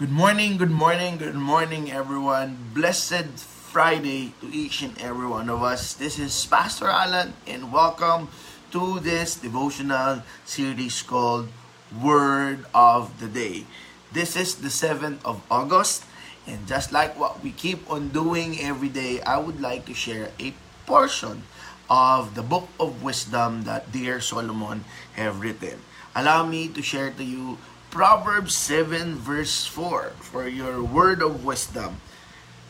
Good morning, good morning, good morning, everyone. Blessed Friday to each and every one of us. This is Pastor Alan, and welcome to this devotional series called Word of the Day. This is the 7th of August, and just like what we keep on doing every day, I would like to share a portion of the book of wisdom that dear Solomon have written. Allow me to share to you Proverbs 7 verse 4 for your word of wisdom.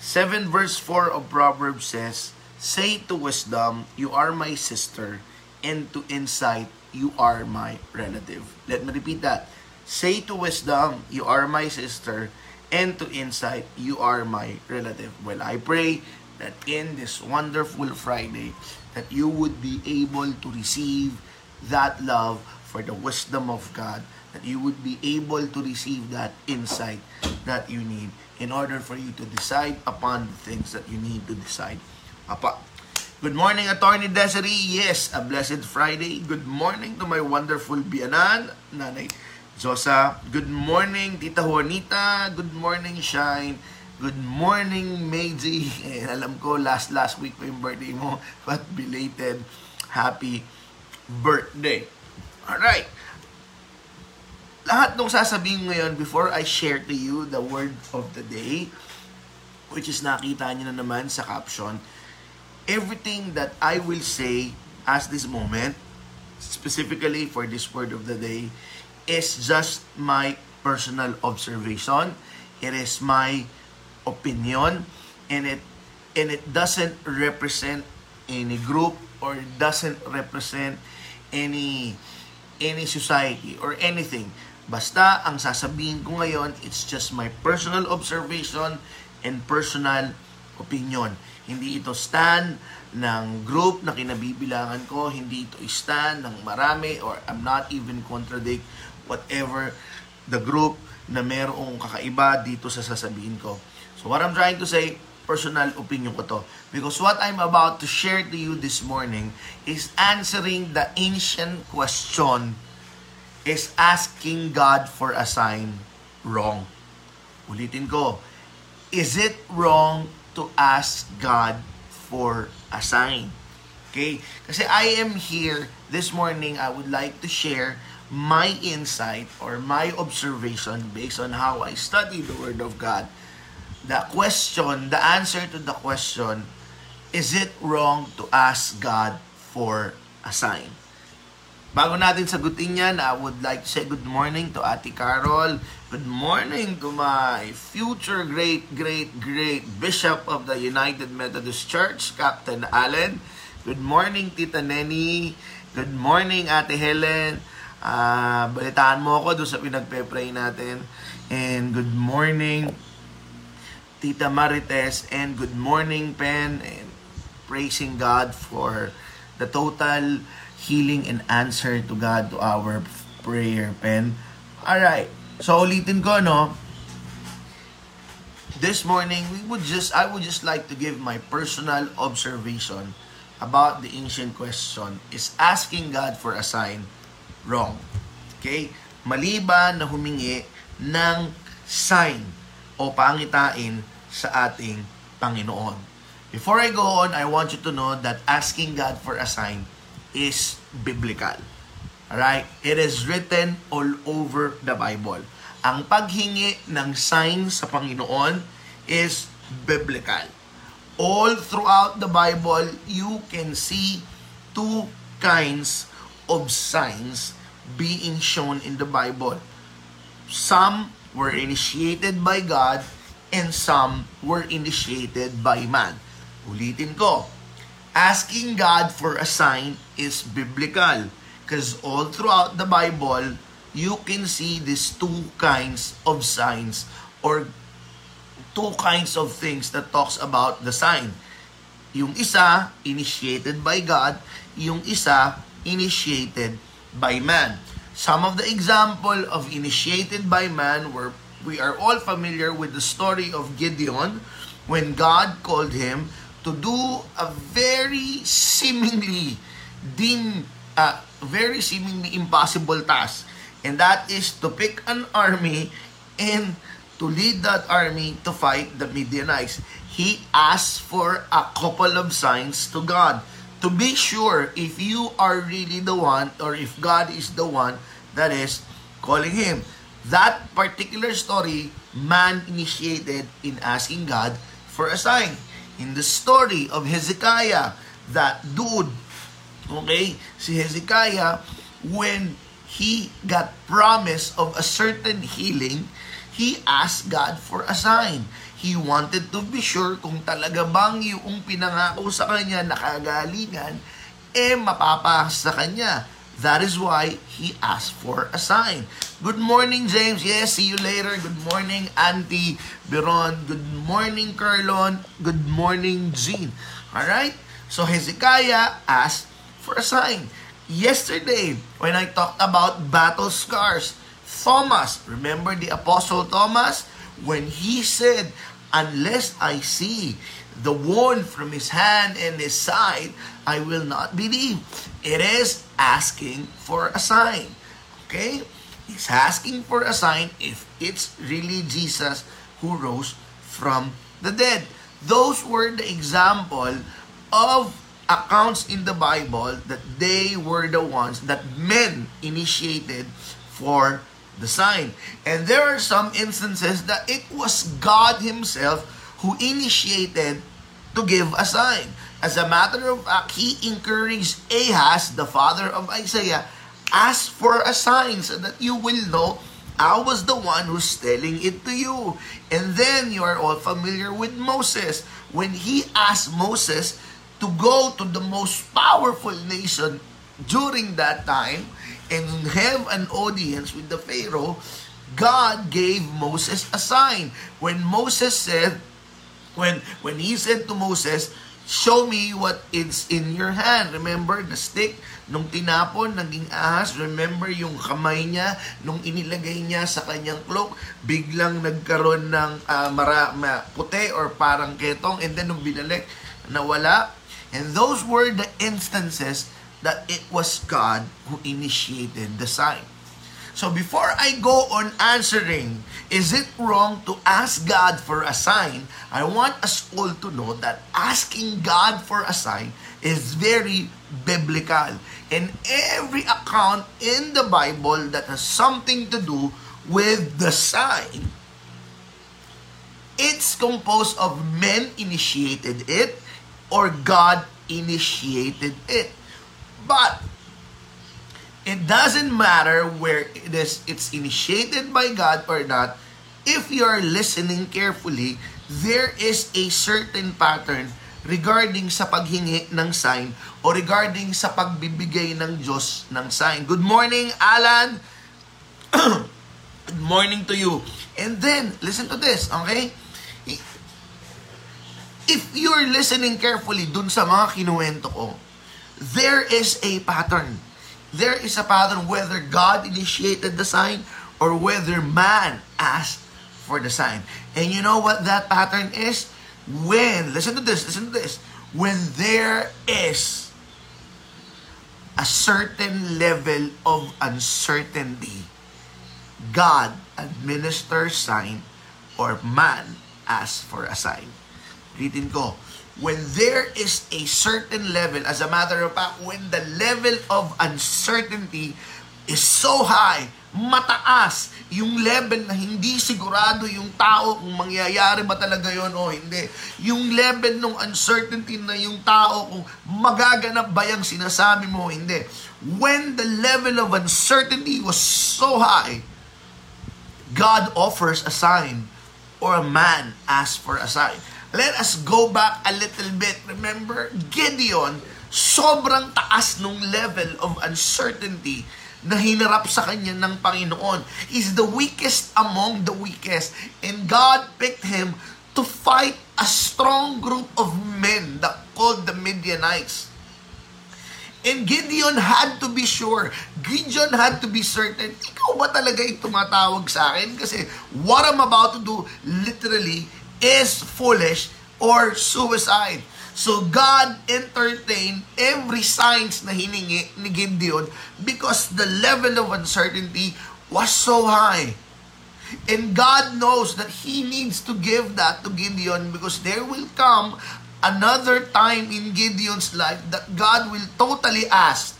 7 verse 4 of Proverbs says, Say to wisdom, you are my sister, and to insight, you are my relative. Let me repeat that. Say to wisdom, you are my sister, and to insight, you are my relative. Well, I pray that in this wonderful Friday, that you would be able to receive that love for the wisdom of God that you would be able to receive that insight that you need in order for you to decide upon the things that you need to decide upon. Good morning, Attorney Desiree. Yes, a blessed Friday. Good morning to my wonderful biyanan, Nanay Josa. Good morning, Tita Juanita. Good morning, Shine. Good morning, Meiji. Eh, alam ko, last last week pa yung birthday mo, but belated happy birthday. Alright lahat ng sasabihin ngayon before I share to you the word of the day, which is nakita niyo na naman sa caption, everything that I will say as this moment, specifically for this word of the day, is just my personal observation. It is my opinion and it and it doesn't represent any group or doesn't represent any any society or anything Basta, ang sasabihin ko ngayon, it's just my personal observation and personal opinion. Hindi ito stand ng group na kinabibilangan ko, hindi ito stand ng marami or I'm not even contradict whatever the group na merong kakaiba dito sa sasabihin ko. So what I'm trying to say, personal opinion ko to. Because what I'm about to share to you this morning is answering the ancient question is asking God for a sign wrong. Ulitin ko, is it wrong to ask God for a sign? Okay? Kasi I am here this morning, I would like to share my insight or my observation based on how I study the Word of God. The question, the answer to the question, is it wrong to ask God for a sign? Bago natin sagutin yan, I would like to say good morning to Ate Carol. Good morning to my future great, great, great Bishop of the United Methodist Church, Captain Allen. Good morning, Tita Nenny. Good morning, Ate Helen. Uh, balitaan mo ako doon sa pinagpe-pray natin. And good morning, Tita Marites. And good morning, Pen. And praising God for the total healing and answer to God to our prayer pen. Alright, so ulitin ko, no? This morning, we would just, I would just like to give my personal observation about the ancient question is asking God for a sign wrong. Okay? Maliban na humingi ng sign o pangitain sa ating Panginoon. Before I go on, I want you to know that asking God for a sign is biblical. Alright? It is written all over the Bible. Ang paghingi ng sign sa Panginoon is biblical. All throughout the Bible, you can see two kinds of signs being shown in the Bible. Some were initiated by God and some were initiated by man. Ulitin ko, asking God for a sign is biblical. Because all throughout the Bible, you can see these two kinds of signs or two kinds of things that talks about the sign. Yung isa, initiated by God. Yung isa, initiated by man. Some of the example of initiated by man were we are all familiar with the story of Gideon when God called him to do a very seemingly din uh, very seemingly impossible task and that is to pick an army and to lead that army to fight the Midianites. He asked for a couple of signs to God to be sure if you are really the one or if God is the one that is calling him. That particular story, man initiated in asking God for a sign. In the story of Hezekiah, that dude, okay, si Hezekiah, when he got promise of a certain healing, he asked God for a sign. He wanted to be sure kung talaga bang yung pinangako sa kanya na kagalingan, eh mapapasa sa kanya. That is why he asked for a sign. Good morning, James. Yes, see you later. Good morning, Auntie Biron. Good morning, Carlon. Good morning, Jean. Alright? So Hezekiah asked for a sign. Yesterday, when I talked about battle scars, Thomas, remember the Apostle Thomas? When he said, unless I see the wound from his hand and his side, I will not believe. It is asking for a sign. Okay? He's asking for a sign if it's really Jesus who rose from the dead. Those were the example of accounts in the Bible that they were the ones that men initiated for the sign. And there are some instances that it was God Himself who initiated to give a sign. As a matter of fact, He encouraged Ahaz, the father of Isaiah, ask for a sign so that you will know I was the one who's telling it to you. And then you are all familiar with Moses. When he asked Moses to go to the most powerful nation during that time, and have an audience with the Pharaoh, God gave Moses a sign. When Moses said, when when he said to Moses, Show me what is in your hand. Remember the stick? Nung tinapon, naging ahas. Remember yung kamay niya, nung inilagay niya sa kanyang cloak, biglang nagkaroon ng uh, mara, ma, puti or parang ketong. And then nung binalik, nawala. And those were the instances that it was God who initiated the sign. So before I go on answering, is it wrong to ask God for a sign? I want us all to know that asking God for a sign is very biblical. In every account in the Bible that has something to do with the sign, it's composed of men initiated it or God initiated it. But it doesn't matter where it is it's initiated by God or not. If you are listening carefully, there is a certain pattern regarding sa paghingi ng sign o regarding sa pagbibigay ng Diyos ng sign. Good morning, Alan. Good morning to you. And then, listen to this, okay? If you're listening carefully dun sa mga kinuwento ko, there is a pattern. There is a pattern whether God initiated the sign or whether man asked for the sign. And you know what that pattern is? When, listen to this, listen to this. When there is a certain level of uncertainty, God administers sign or man asks for a sign. Reading ko, when there is a certain level, as a matter of fact, when the level of uncertainty is so high, mataas, yung level na hindi sigurado yung tao kung mangyayari ba talaga yon o hindi. Yung level ng uncertainty na yung tao kung magaganap ba yung sinasabi mo o hindi. When the level of uncertainty was so high, God offers a sign or a man asks for a sign. Let us go back a little bit. Remember, Gideon, sobrang taas nung level of uncertainty na hinarap sa kanya ng Panginoon. He's the weakest among the weakest. And God picked him to fight a strong group of men that called the Midianites. And Gideon had to be sure. Gideon had to be certain. Ikaw ba talaga yung tumatawag sa akin? Kasi what I'm about to do, literally, is foolish or suicide. So God entertained every signs na hiningi ni Gideon because the level of uncertainty was so high. And God knows that He needs to give that to Gideon because there will come another time in Gideon's life that God will totally ask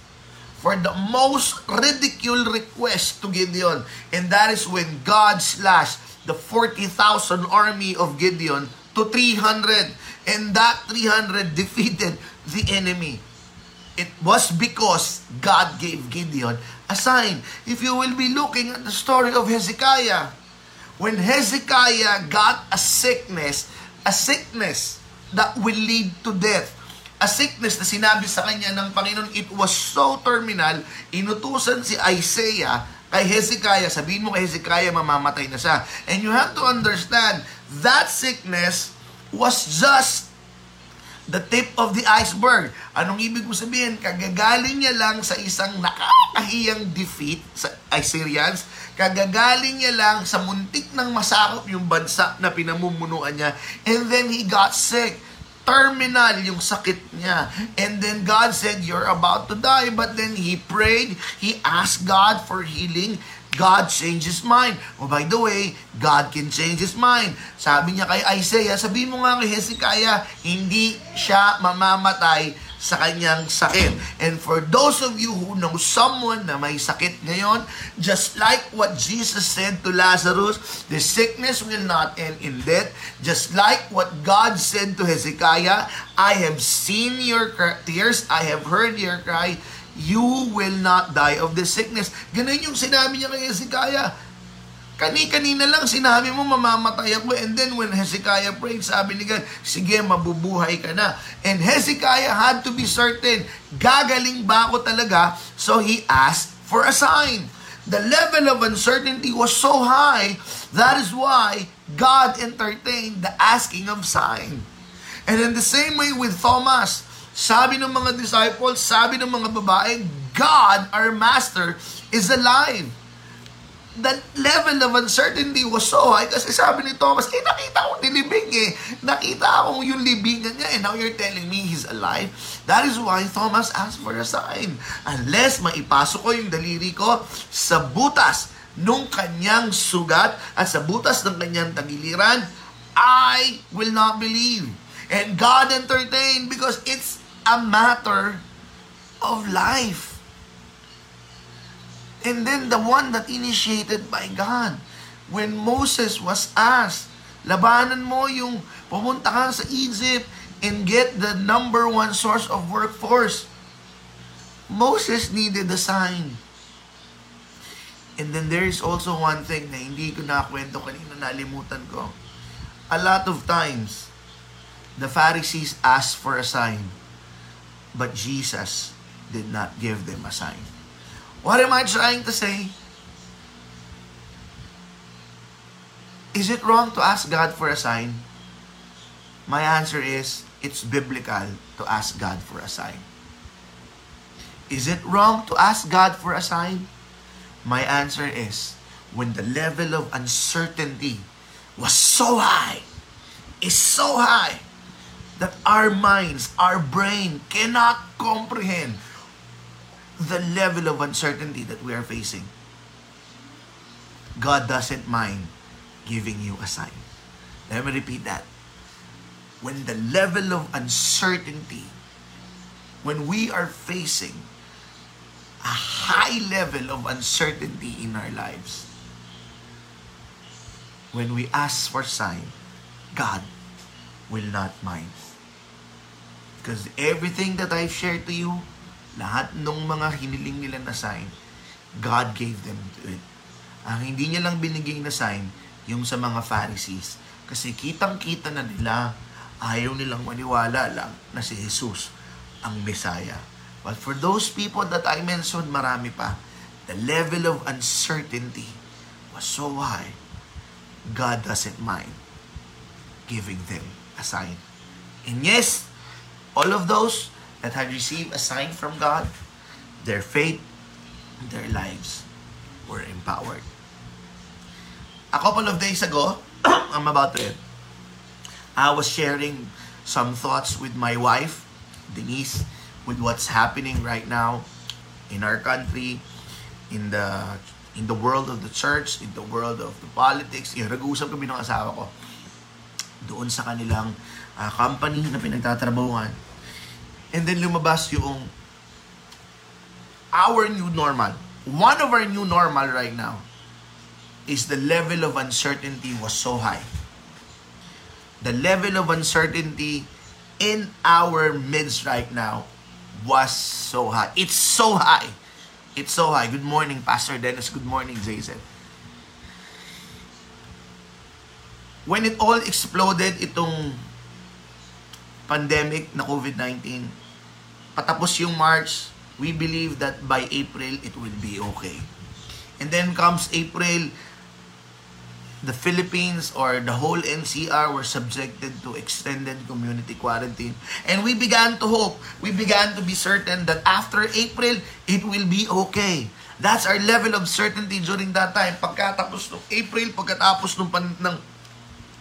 for the most ridiculed request to Gideon. And that is when God slashed the 40,000 army of Gideon to 300. And that 300 defeated the enemy. It was because God gave Gideon a sign. If you will be looking at the story of Hezekiah, when Hezekiah got a sickness, a sickness that will lead to death, a sickness na sinabi sa kanya ng Panginoon, it was so terminal, inutusan si Isaiah kay Hezekiah, sabihin mo kay Hezekiah, mamamatay na siya. And you have to understand, that sickness was just the tip of the iceberg. Anong ibig mo sabihin? Kagagaling niya lang sa isang nakakahiyang defeat sa Assyrians, kagagaling niya lang sa muntik ng masakop yung bansa na pinamumunuan niya, and then he got sick terminal yung sakit niya. And then God said, you're about to die. But then he prayed, he asked God for healing. God changed his mind. Oh, by the way, God can change his mind. Sabi niya kay Isaiah, sabi mo nga kay Hezekiah, hindi siya mamamatay sa kanyang sakit. And for those of you who know someone na may sakit ngayon, just like what Jesus said to Lazarus, the sickness will not end in death. Just like what God said to Hezekiah, I have seen your tears, I have heard your cry, you will not die of this sickness. Ganun yung sinabi niya kay Hezekiah Kani-kanina lang sinabi mo mamamatay ako and then when Hezekiah prayed, sabi ni God, sige mabubuhay ka na. And Hezekiah had to be certain, gagaling ba ako talaga? So he asked for a sign. The level of uncertainty was so high, that is why God entertained the asking of sign. And in the same way with Thomas, sabi ng mga disciples, sabi ng mga babae, God, our Master, is alive the level of uncertainty was so high kasi sabi ni Thomas, eh nakita ko nilibing eh. Nakita ko yung libingan niya and now you're telling me he's alive. That is why Thomas asked for a sign. Unless maipasok ko yung daliri ko sa butas nung kanyang sugat at sa butas ng kanyang tagiliran, I will not believe. And God entertained because it's a matter of life. And then the one that initiated by God. When Moses was asked, labanan mo yung pumunta ka sa Egypt and get the number one source of workforce. Moses needed a sign. And then there is also one thing na hindi ko nakwento kanina, nalimutan ko. A lot of times, the Pharisees asked for a sign, but Jesus did not give them a sign. What am I trying to say? Is it wrong to ask God for a sign? My answer is, it's biblical to ask God for a sign. Is it wrong to ask God for a sign? My answer is, when the level of uncertainty was so high, is so high, that our minds, our brain cannot comprehend the level of uncertainty that we are facing, God doesn't mind giving you a sign. Let me repeat that. When the level of uncertainty, when we are facing a high level of uncertainty in our lives, when we ask for sign, God will not mind. Because everything that I've shared to you lahat ng mga hiniling nila na sign, God gave them to it. Ang hindi niya lang binigay na sign, yung sa mga Pharisees. Kasi kitang-kita na nila, ayaw nilang maniwala lang na si Jesus ang Messiah. But for those people that I mentioned, marami pa, the level of uncertainty was so high, God doesn't mind giving them a sign. And yes, all of those that had received a sign from God, their faith, their lives were empowered. A couple of days ago, I'm about to end, I was sharing some thoughts with my wife, Denise, with what's happening right now in our country, in the in the world of the church, in the world of the politics. Yung nag-uusap kami ng asawa ko doon sa kanilang uh, company na pinagtatrabahuan. And then lumabas yung our new normal. One of our new normal right now is the level of uncertainty was so high. The level of uncertainty in our midst right now was so high. It's so high It's so high. Good morning, Pastor Dennis. Good morning, Jason. When it all exploded, itong pandemic na COVID-19, patapos yung March, we believe that by April, it will be okay. And then comes April, the Philippines or the whole NCR were subjected to extended community quarantine. And we began to hope, we began to be certain that after April, it will be okay. That's our level of certainty during that time. Pagkatapos ng April, pagkatapos ng, pan, ng,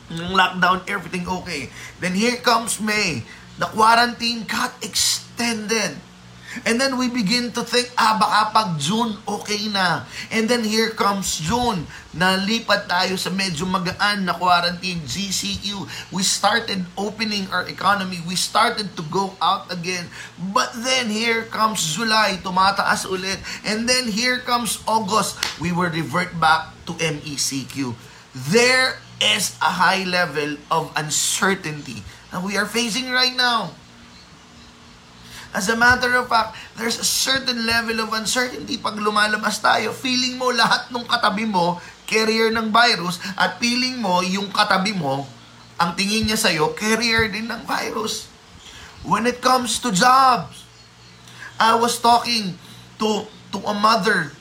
lockdown, everything okay. Then here comes May. The quarantine got extended. And then we begin to think, ah, baka pag June, okay na. And then here comes June. Nalipat tayo sa medyo magaan na quarantine, GCQ. We started opening our economy. We started to go out again. But then here comes July, tumataas ulit. And then here comes August. We will revert back to MECQ. There is a high level of uncertainty that we are facing right now. As a matter of fact, there's a certain level of uncertainty pag lumalabas tayo. Feeling mo lahat ng katabi mo, carrier ng virus, at feeling mo yung katabi mo, ang tingin niya sa'yo, carrier din ng virus. When it comes to jobs, I was talking to, to a mother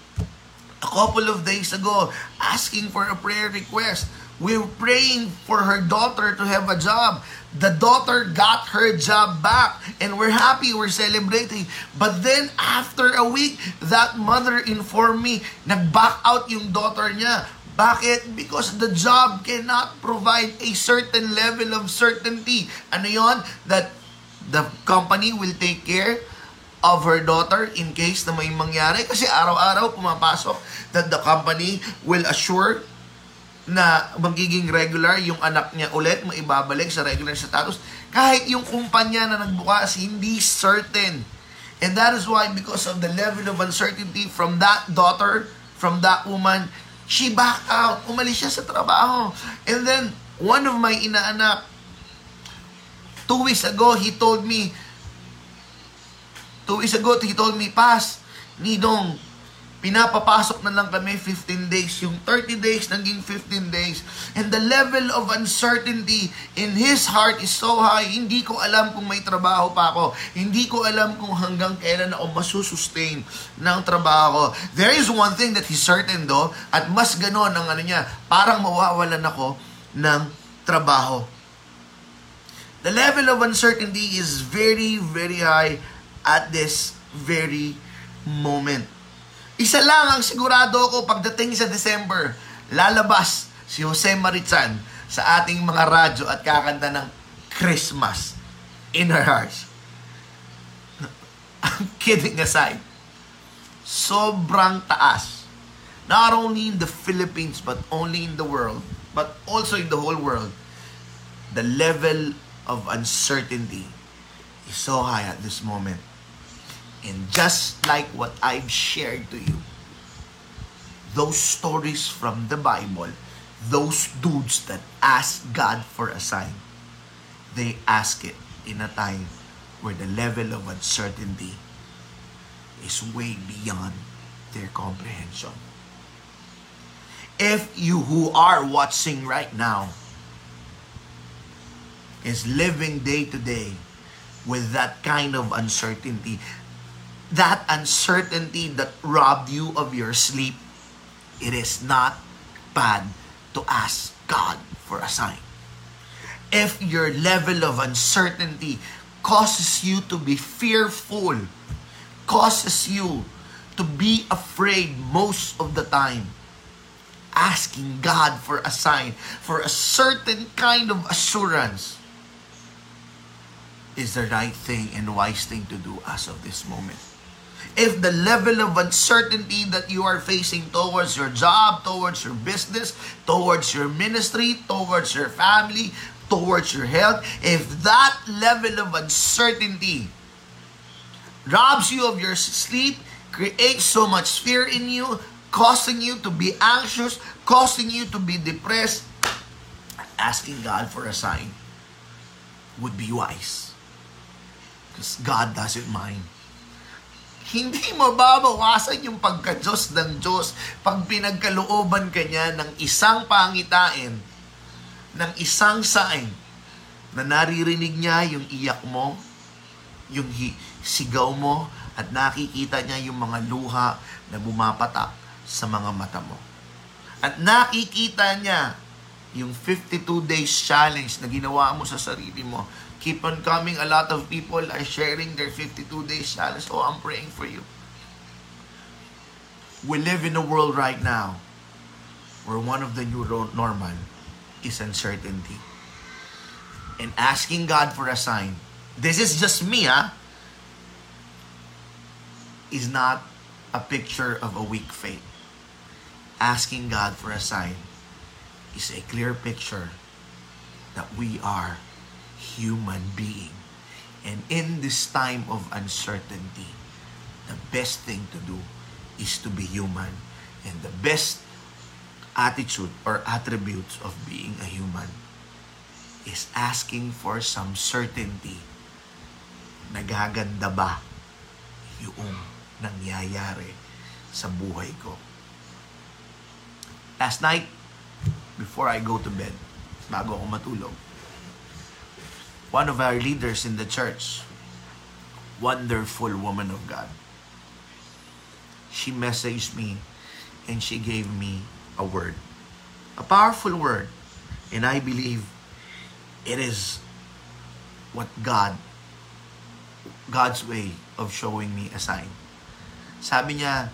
a couple of days ago asking for a prayer request. We were praying for her daughter to have a job. The daughter got her job back and we're happy, we're celebrating. But then after a week, that mother informed me, nag-back out yung daughter niya. Bakit? Because the job cannot provide a certain level of certainty. Ano yon? That the company will take care of her daughter in case na may mangyari. Kasi araw-araw pumapasok that the company will assure na magiging regular yung anak niya ulit, maibabalik sa regular status. Kahit yung kumpanya na nagbukas, hindi certain. And that is why because of the level of uncertainty from that daughter, from that woman, she backed out. Umalis siya sa trabaho. And then, one of my inaanak, two weeks ago, he told me, two weeks ago, he told me, Pas, Nidong, pinapapasok na lang kami 15 days. Yung 30 days naging 15 days. And the level of uncertainty in his heart is so high. Hindi ko alam kung may trabaho pa ako. Hindi ko alam kung hanggang kailan ako masusustain ng trabaho ko. There is one thing that he's certain though, at mas ganon ang ano niya, parang mawawalan ako ng trabaho. The level of uncertainty is very, very high at this very moment. Isa lang ang sigurado ko pagdating sa December, lalabas si Jose Marichan sa ating mga radyo at kakanta ng Christmas in her hearts. I'm kidding aside. Sobrang taas. Not only in the Philippines, but only in the world, but also in the whole world, the level of uncertainty is so high at this moment. And just like what I've shared to you, those stories from the Bible, those dudes that ask God for a sign, they ask it in a time where the level of uncertainty is way beyond their comprehension. If you who are watching right now is living day to day with that kind of uncertainty, that uncertainty that robbed you of your sleep, it is not bad to ask God for a sign. If your level of uncertainty causes you to be fearful, causes you to be afraid most of the time, asking God for a sign, for a certain kind of assurance, is the right thing and wise thing to do as of this moment. If the level of uncertainty that you are facing towards your job, towards your business, towards your ministry, towards your family, towards your health, if that level of uncertainty robs you of your sleep, creates so much fear in you, causing you to be anxious, causing you to be depressed, asking God for a sign would be wise. Because God doesn't mind. Hindi mababawasan yung pagka-Diyos ng Diyos pag pinagkalooban ka niya ng isang pangitain, ng isang sign, na naririnig niya yung iyak mo, yung sigaw mo, at nakikita niya yung mga luha na bumapatak sa mga mata mo. At nakikita niya yung 52 days challenge na ginawa mo sa sarili mo. Keep on coming. A lot of people are sharing their 52 days challenge. Oh, I'm praying for you. We live in a world right now where one of the new normal is uncertainty. And asking God for a sign. This is just me, ah. Is not a picture of a weak faith. Asking God for a sign is a clear picture that we are human being. And in this time of uncertainty, the best thing to do is to be human. And the best attitude or attributes of being a human is asking for some certainty. Nagaganda ba yung nangyayari sa buhay ko? Last night, before I go to bed, bago ako matulog, one of our leaders in the church, wonderful woman of God, she messaged me and she gave me a word. A powerful word. And I believe it is what God, God's way of showing me a sign. Sabi niya,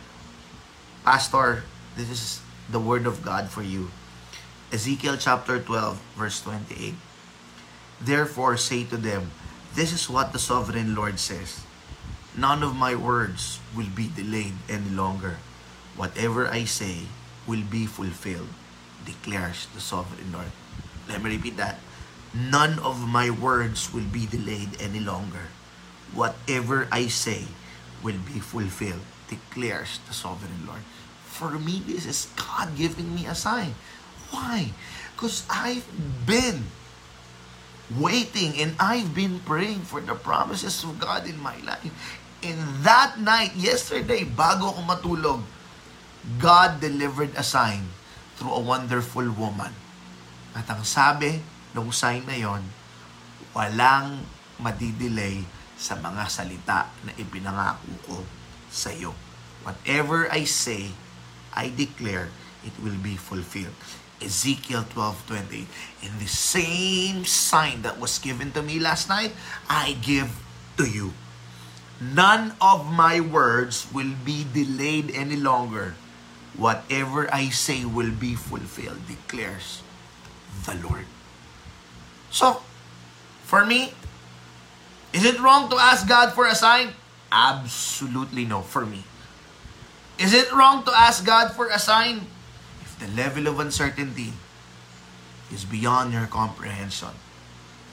Pastor, this is the word of God for you. Ezekiel chapter 12, verse 28. Therefore say to them, This is what the sovereign Lord says. None of my words will be delayed any longer. Whatever I say will be fulfilled, declares the sovereign Lord. Let me repeat that. None of my words will be delayed any longer. Whatever I say will be fulfilled, declares the sovereign Lord. For me, this is God giving me a sign. Why? Because I've been waiting and I've been praying for the promises of God in my life. And that night, yesterday, bago ako matulog, God delivered a sign through a wonderful woman. At ang sabi ng sign na yon, walang madidelay sa mga salita na ipinangako ko sa iyo. Whatever I say, I declare it will be fulfilled. Ezekiel 12:28. In the same sign that was given to me last night, I give to you. None of my words will be delayed any longer. Whatever I say will be fulfilled, declares the Lord. So, for me, is it wrong to ask God for a sign? Absolutely no, for me. Is it wrong to ask God for a sign? The level of uncertainty is beyond your comprehension,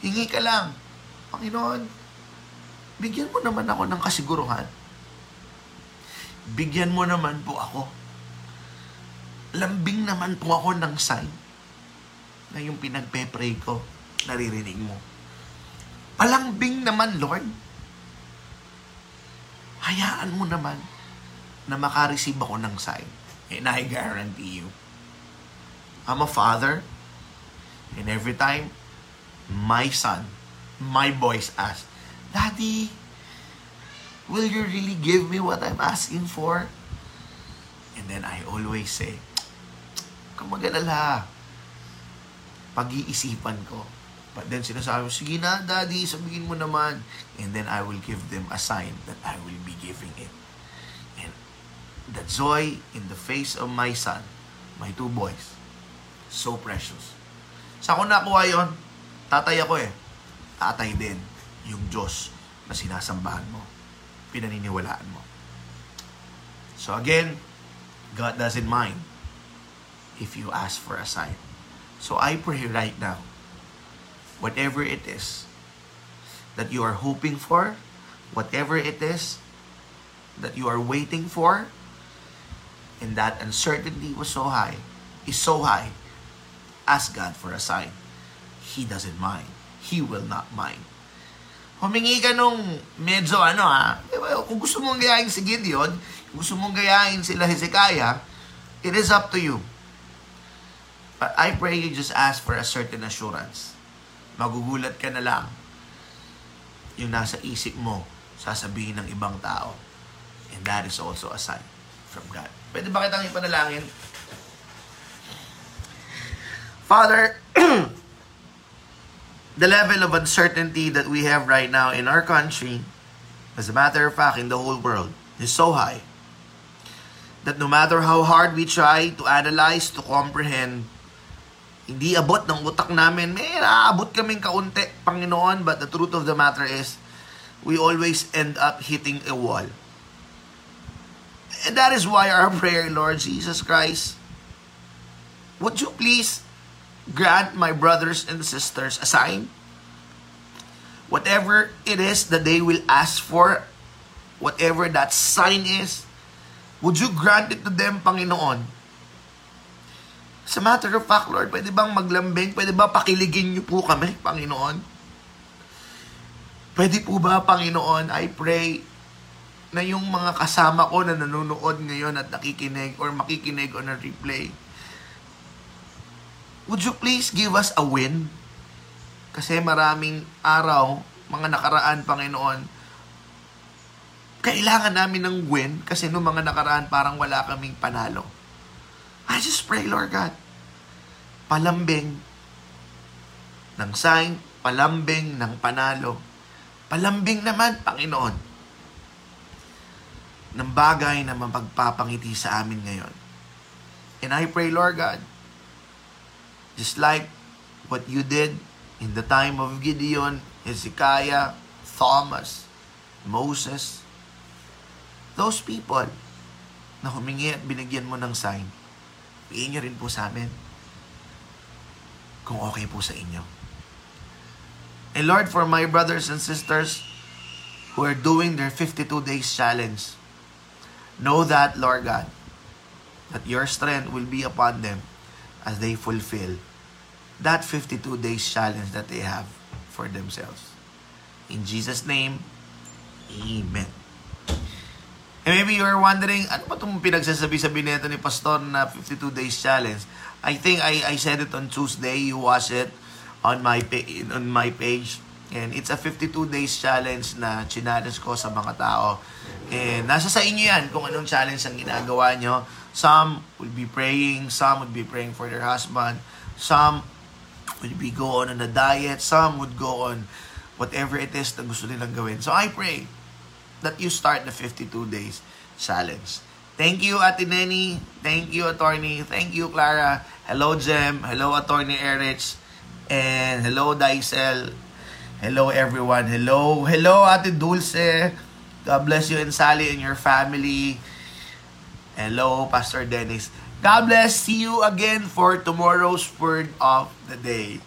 hingi ka lang, Panginoon, bigyan mo naman ako ng kasiguruhan. Bigyan mo naman po ako. Lambing naman po ako ng sign na yung pinagpe-pray ko, naririnig mo. Palambing naman, Lord. Hayaan mo naman na makareceive ako ng sign. And I guarantee you, I'm a father, and every time my son, my boys ask, Daddy, will you really give me what I'm asking for? And then I always say, kung mag-alala, pag-iisipan ko. But then sinasabi sige na, daddy, sabihin mo naman. And then I will give them a sign that I will be giving it. And the joy in the face of my son, my two boys, so precious. Sa ako nakuha yon, tatay ako eh. Tatay din yung Diyos na sinasambahan mo, pinaniniwalaan mo. So again, God doesn't mind if you ask for a sign. So I pray right now, whatever it is that you are hoping for, whatever it is that you are waiting for, and that uncertainty was so high, is so high, ask God for a sign. He doesn't mind. He will not mind. Humingi ka nung medyo ano ha, kung gusto mong gayahin si Gideon, gusto mong gayahin sila Hezekiah, it is up to you. But I pray you just ask for a certain assurance. Magugulat ka na lang. Yung nasa isip mo, sasabihin ng ibang tao. And that is also a sign from God. Pwede ba kitang ipanalangin? Father, the level of uncertainty that we have right now in our country, as a matter of fact, in the whole world, is so high that no matter how hard we try to analyze, to comprehend, hindi abot ng utak namin. May naabot kaming kaunti, Panginoon. But the truth of the matter is, we always end up hitting a wall. And that is why our prayer, Lord Jesus Christ, would you please grant my brothers and sisters a sign? Whatever it is that they will ask for, whatever that sign is, would you grant it to them, Panginoon? Sa matter of fact, Lord, pwede bang maglambing? Pwede ba pakiligin niyo po kami, Panginoon? Pwede po ba, Panginoon, I pray na yung mga kasama ko na nanonood ngayon at nakikinig or makikinig on a replay, would you please give us a win? Kasi maraming araw, mga nakaraan, Panginoon, kailangan namin ng win kasi noong mga nakaraan parang wala kaming panalo. I just pray, Lord God, palambing ng sign, palambing ng panalo, palambing naman, Panginoon, ng bagay na mapagpapangiti sa amin ngayon. And I pray, Lord God, just like what you did in the time of Gideon, Hezekiah, Thomas, Moses, those people na humingi at binigyan mo ng sign, bigyan niyo rin po sa amin kung okay po sa inyo. And Lord, for my brothers and sisters who are doing their 52 days challenge, know that, Lord God, that your strength will be upon them as they fulfill that 52 days challenge that they have for themselves. In Jesus' name, Amen. And maybe you're wondering, ano ba itong pinagsasabi-sabi nito ni Pastor na 52 days challenge? I think I, I said it on Tuesday, you watch it on my, on my page. And it's a 52 days challenge na challenge ko sa mga tao. And nasa sa inyo yan kung anong challenge ang ginagawa nyo. Some will be praying, some would be praying for their husband, some would be go on on a diet, some would go on whatever it is na gusto nilang gawin. So I pray that you start the 52 days challenge. Thank you, Ate Nenny. Thank you, Attorney. Thank you, Clara. Hello, Jem. Hello, Attorney Erich. And hello, Daisel. Hello, everyone. Hello. Hello, Ate Dulce. God bless you and Sally and your family. Hello, Pastor Dennis. God bless. See you again for tomorrow's word of the day.